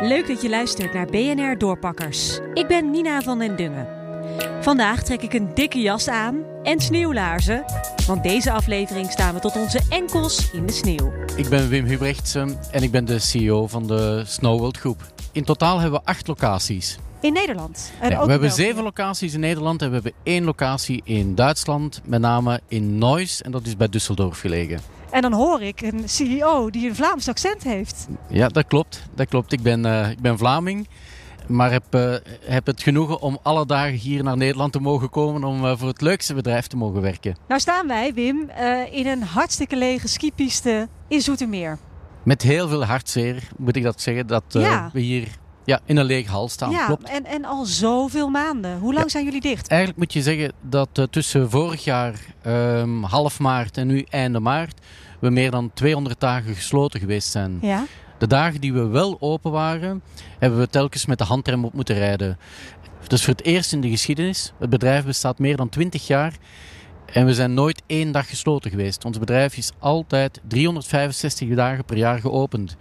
Leuk dat je luistert naar BNR Doorpakkers. Ik ben Nina van den Dungen. Vandaag trek ik een dikke jas aan en sneeuwlaarzen, want deze aflevering staan we tot onze enkels in de sneeuw. Ik ben Wim Hubrechtsen en ik ben de CEO van de Snowworld Groep. In totaal hebben we acht locaties. In Nederland? En ook we hebben België. zeven locaties in Nederland en we hebben één locatie in Duitsland, met name in Neuss en dat is bij Düsseldorf gelegen. En dan hoor ik een CEO die een Vlaams accent heeft. Ja, dat klopt. Dat klopt. Ik ben, eh, ik ben Vlaming, maar heb, eh, heb het genoegen om alle dagen hier naar Nederland te mogen komen om eh, voor het leukste bedrijf te mogen werken. Nou staan wij, Wim, in een hartstikke lege skipiste in Zoetermeer. Met heel veel hartzeer moet ik dat zeggen, dat Ja. we hier ja, in een lege hal staan. ja, Klopt. en, en al zoveel maanden. Hoe lang Ja. zijn jullie dicht? Eigenlijk moet je zeggen dat eh, tussen vorig jaar ehm, half maart en nu einde maart we meer dan 200 dagen gesloten geweest zijn. Ja. De dagen die we wel open waren, hebben we telkens met de handrem op moeten rijden. Dus voor het eerst in de geschiedenis. Het bedrijf bestaat meer dan 20 jaar en we zijn nooit één dag gesloten geweest. Ons bedrijf is altijd 365 dagen per jaar geopend.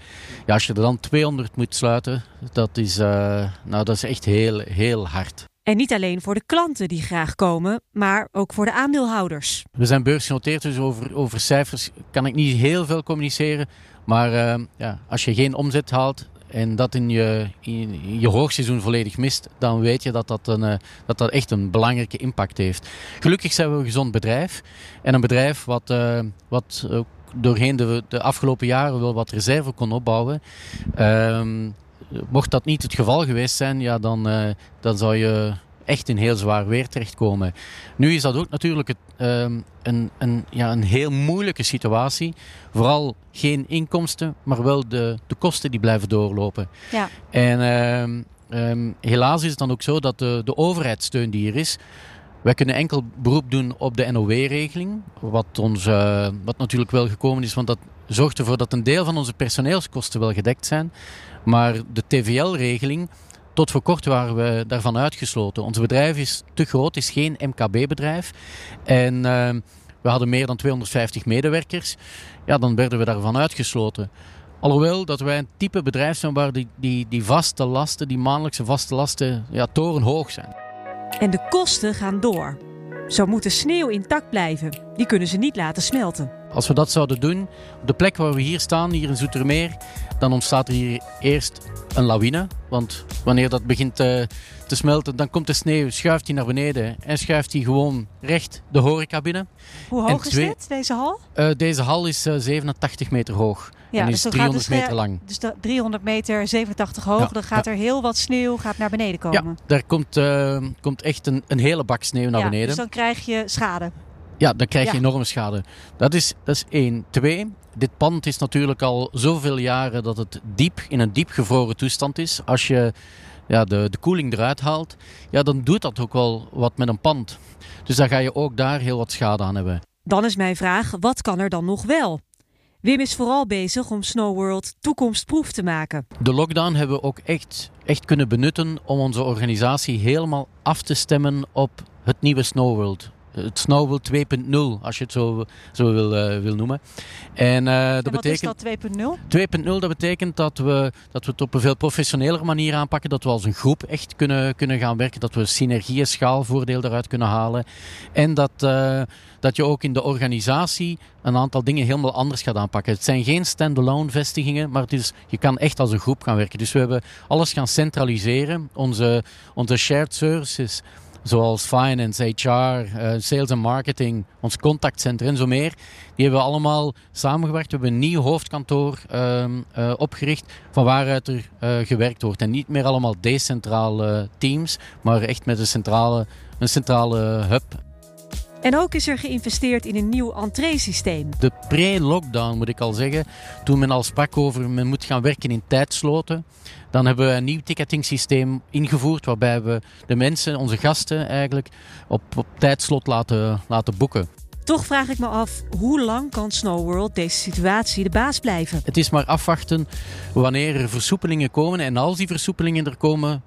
Ja, als je er dan 200 moet sluiten, dat is, eh, nou, dat is echt heel, heel hard. En niet alleen voor de klanten die graag komen, maar ook voor de aandeelhouders. We zijn beursgenoteerd, dus over, over cijfers kan ik niet heel veel communiceren. Maar eh, ja, als je geen omzet haalt en dat in je, in, je hoogseizoen volledig mist, dan weet je dat dat, een, eh, dat dat echt een belangrijke impact heeft. Gelukkig zijn we een gezond bedrijf. En een bedrijf wat, eh, wat doorheen de, de afgelopen jaren wel wat reserve kon opbouwen. Ehm, mocht dat niet het geval geweest zijn, ja, dan, eh, dan zou je echt in heel zwaar weer terechtkomen. Nu is dat ook natuurlijk het, ehm, een, een, ja, een heel moeilijke situatie. Vooral geen inkomsten, maar wel de, de kosten die blijven doorlopen. Ja. En ehm, ehm, helaas is het dan ook zo dat de, de overheidssteun die er is. Wij kunnen enkel beroep doen op de NOW-regeling. Wat, ons, eh, wat natuurlijk wel gekomen is, want dat zorgt ervoor dat een deel van onze personeelskosten wel gedekt zijn. Maar de TVL-regeling, tot voor kort waren we daarvan uitgesloten. Ons bedrijf is te groot, is geen MKB-bedrijf. En eh, we hadden meer dan 250 medewerkers. Ja, dan werden we daarvan uitgesloten. Alhoewel dat wij een type bedrijf zijn waar die, die, die vaste lasten, die maandelijkse vaste lasten, ja, torenhoog zijn. En de kosten gaan door. Zo moet de sneeuw intact blijven. Die kunnen ze niet laten smelten. Als we dat zouden doen, op de plek waar we hier staan, hier in Zoetermeer, dan ontstaat er hier eerst een lawine. Want wanneer dat begint eh, te smelten, dan komt de sneeuw, schuift die naar beneden en schuift die gewoon recht de horeca binnen. Hoe hoog is dit, deze hal? Eh, deze hal is eh, 87 meter hoog en is dan gaat 300 de sneeuw- meter lang. Dus de 300 meter, 87 hoog. Ja, dan gaat er heel wat sneeuw gaat naar beneden Ja, komen. daar komt, eh, komt echt een, een hele bak sneeuw naar Ja, beneden. Dus dan krijg je schade. Ja, dan krijg je Ja. enorme schade. Dat is, dat is één. Twee, dit pand is natuurlijk al zoveel jaren dat het diep in een diep gevroren toestand is. Als je ja, de, de koeling eruit haalt, ja, dan doet dat ook wel wat met een pand. Dus dan ga je ook daar heel wat schade aan hebben. Dan is mijn vraag, wat kan er dan nog wel? Wim is vooral bezig om Snow World toekomstproef te maken. De lockdown hebben we ook echt, echt kunnen benutten om onze organisatie helemaal af te stemmen op het nieuwe Snow World. Het Snow World 2.0, als je het zo, zo wil, eh, wil noemen. En, eh, dat en wat betekent... is dat 2.0? 2.0, dat betekent dat we, dat we het op een veel professionelere manier aanpakken. Dat we als een groep echt kunnen, kunnen gaan werken. Dat we synergieën, schaalvoordeel daaruit kunnen halen. En dat, eh, dat je ook in de organisatie een aantal dingen helemaal anders gaat aanpakken. Het zijn geen standalone vestigingen, maar het is, je kan echt als een groep gaan werken. Dus we hebben alles gaan centraliseren. Onze, onze shared services zoals finance, HR, eh, sales en marketing, ons contactcentrum en zo meer. Die hebben we allemaal samengewerkt. We hebben een nieuw hoofdkantoor ehm, eh, opgericht van waaruit er eh, gewerkt wordt. En niet meer allemaal decentrale teams, maar echt met een centrale, een centrale hub. En ook is er geïnvesteerd in een nieuw entree-systeem. De pre-lockdown moet ik al zeggen, toen men al sprak over men moet gaan werken in tijdsloten, dan hebben we een nieuw ticketing systeem ingevoerd waarbij we de mensen, onze gasten eigenlijk, op, op tijdslot laten, laten boeken. Toch vraag ik me af, hoe lang kan Snow World deze situatie de baas blijven? Het is maar afwachten wanneer er versoepelingen komen. En als die versoepelingen er komen,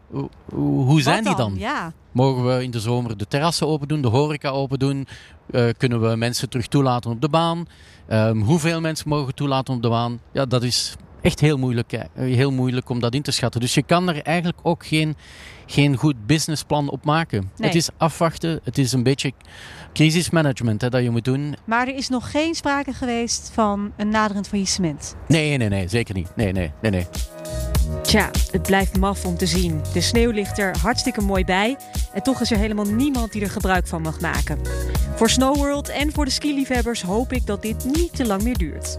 hoe, zijn die dan? Ja, Mogen we in de zomer de terrassen open doen, de horeca open doen? Eh, kunnen we mensen terug toelaten op de baan? Ehm, hoeveel mensen mogen toelaten op de baan? Ja, dat is, echt heel moeilijk, eh, heel moeilijk om dat in te schatten. Dus je kan er eigenlijk ook geen, geen goed businessplan op maken. Nee. Het is afwachten, het is een beetje crisismanagement hè, dat je moet doen. Maar er is nog geen sprake geweest van een naderend faillissement. Nee, nee, nee, zeker niet. Nee, nee, nee, nee. Tja, het blijft maf om te zien. De sneeuw ligt er hartstikke mooi bij. En toch is er helemaal niemand die er gebruik van mag maken. Voor Snow World en voor de skiliefhebbers hoop ik dat dit niet te lang meer duurt.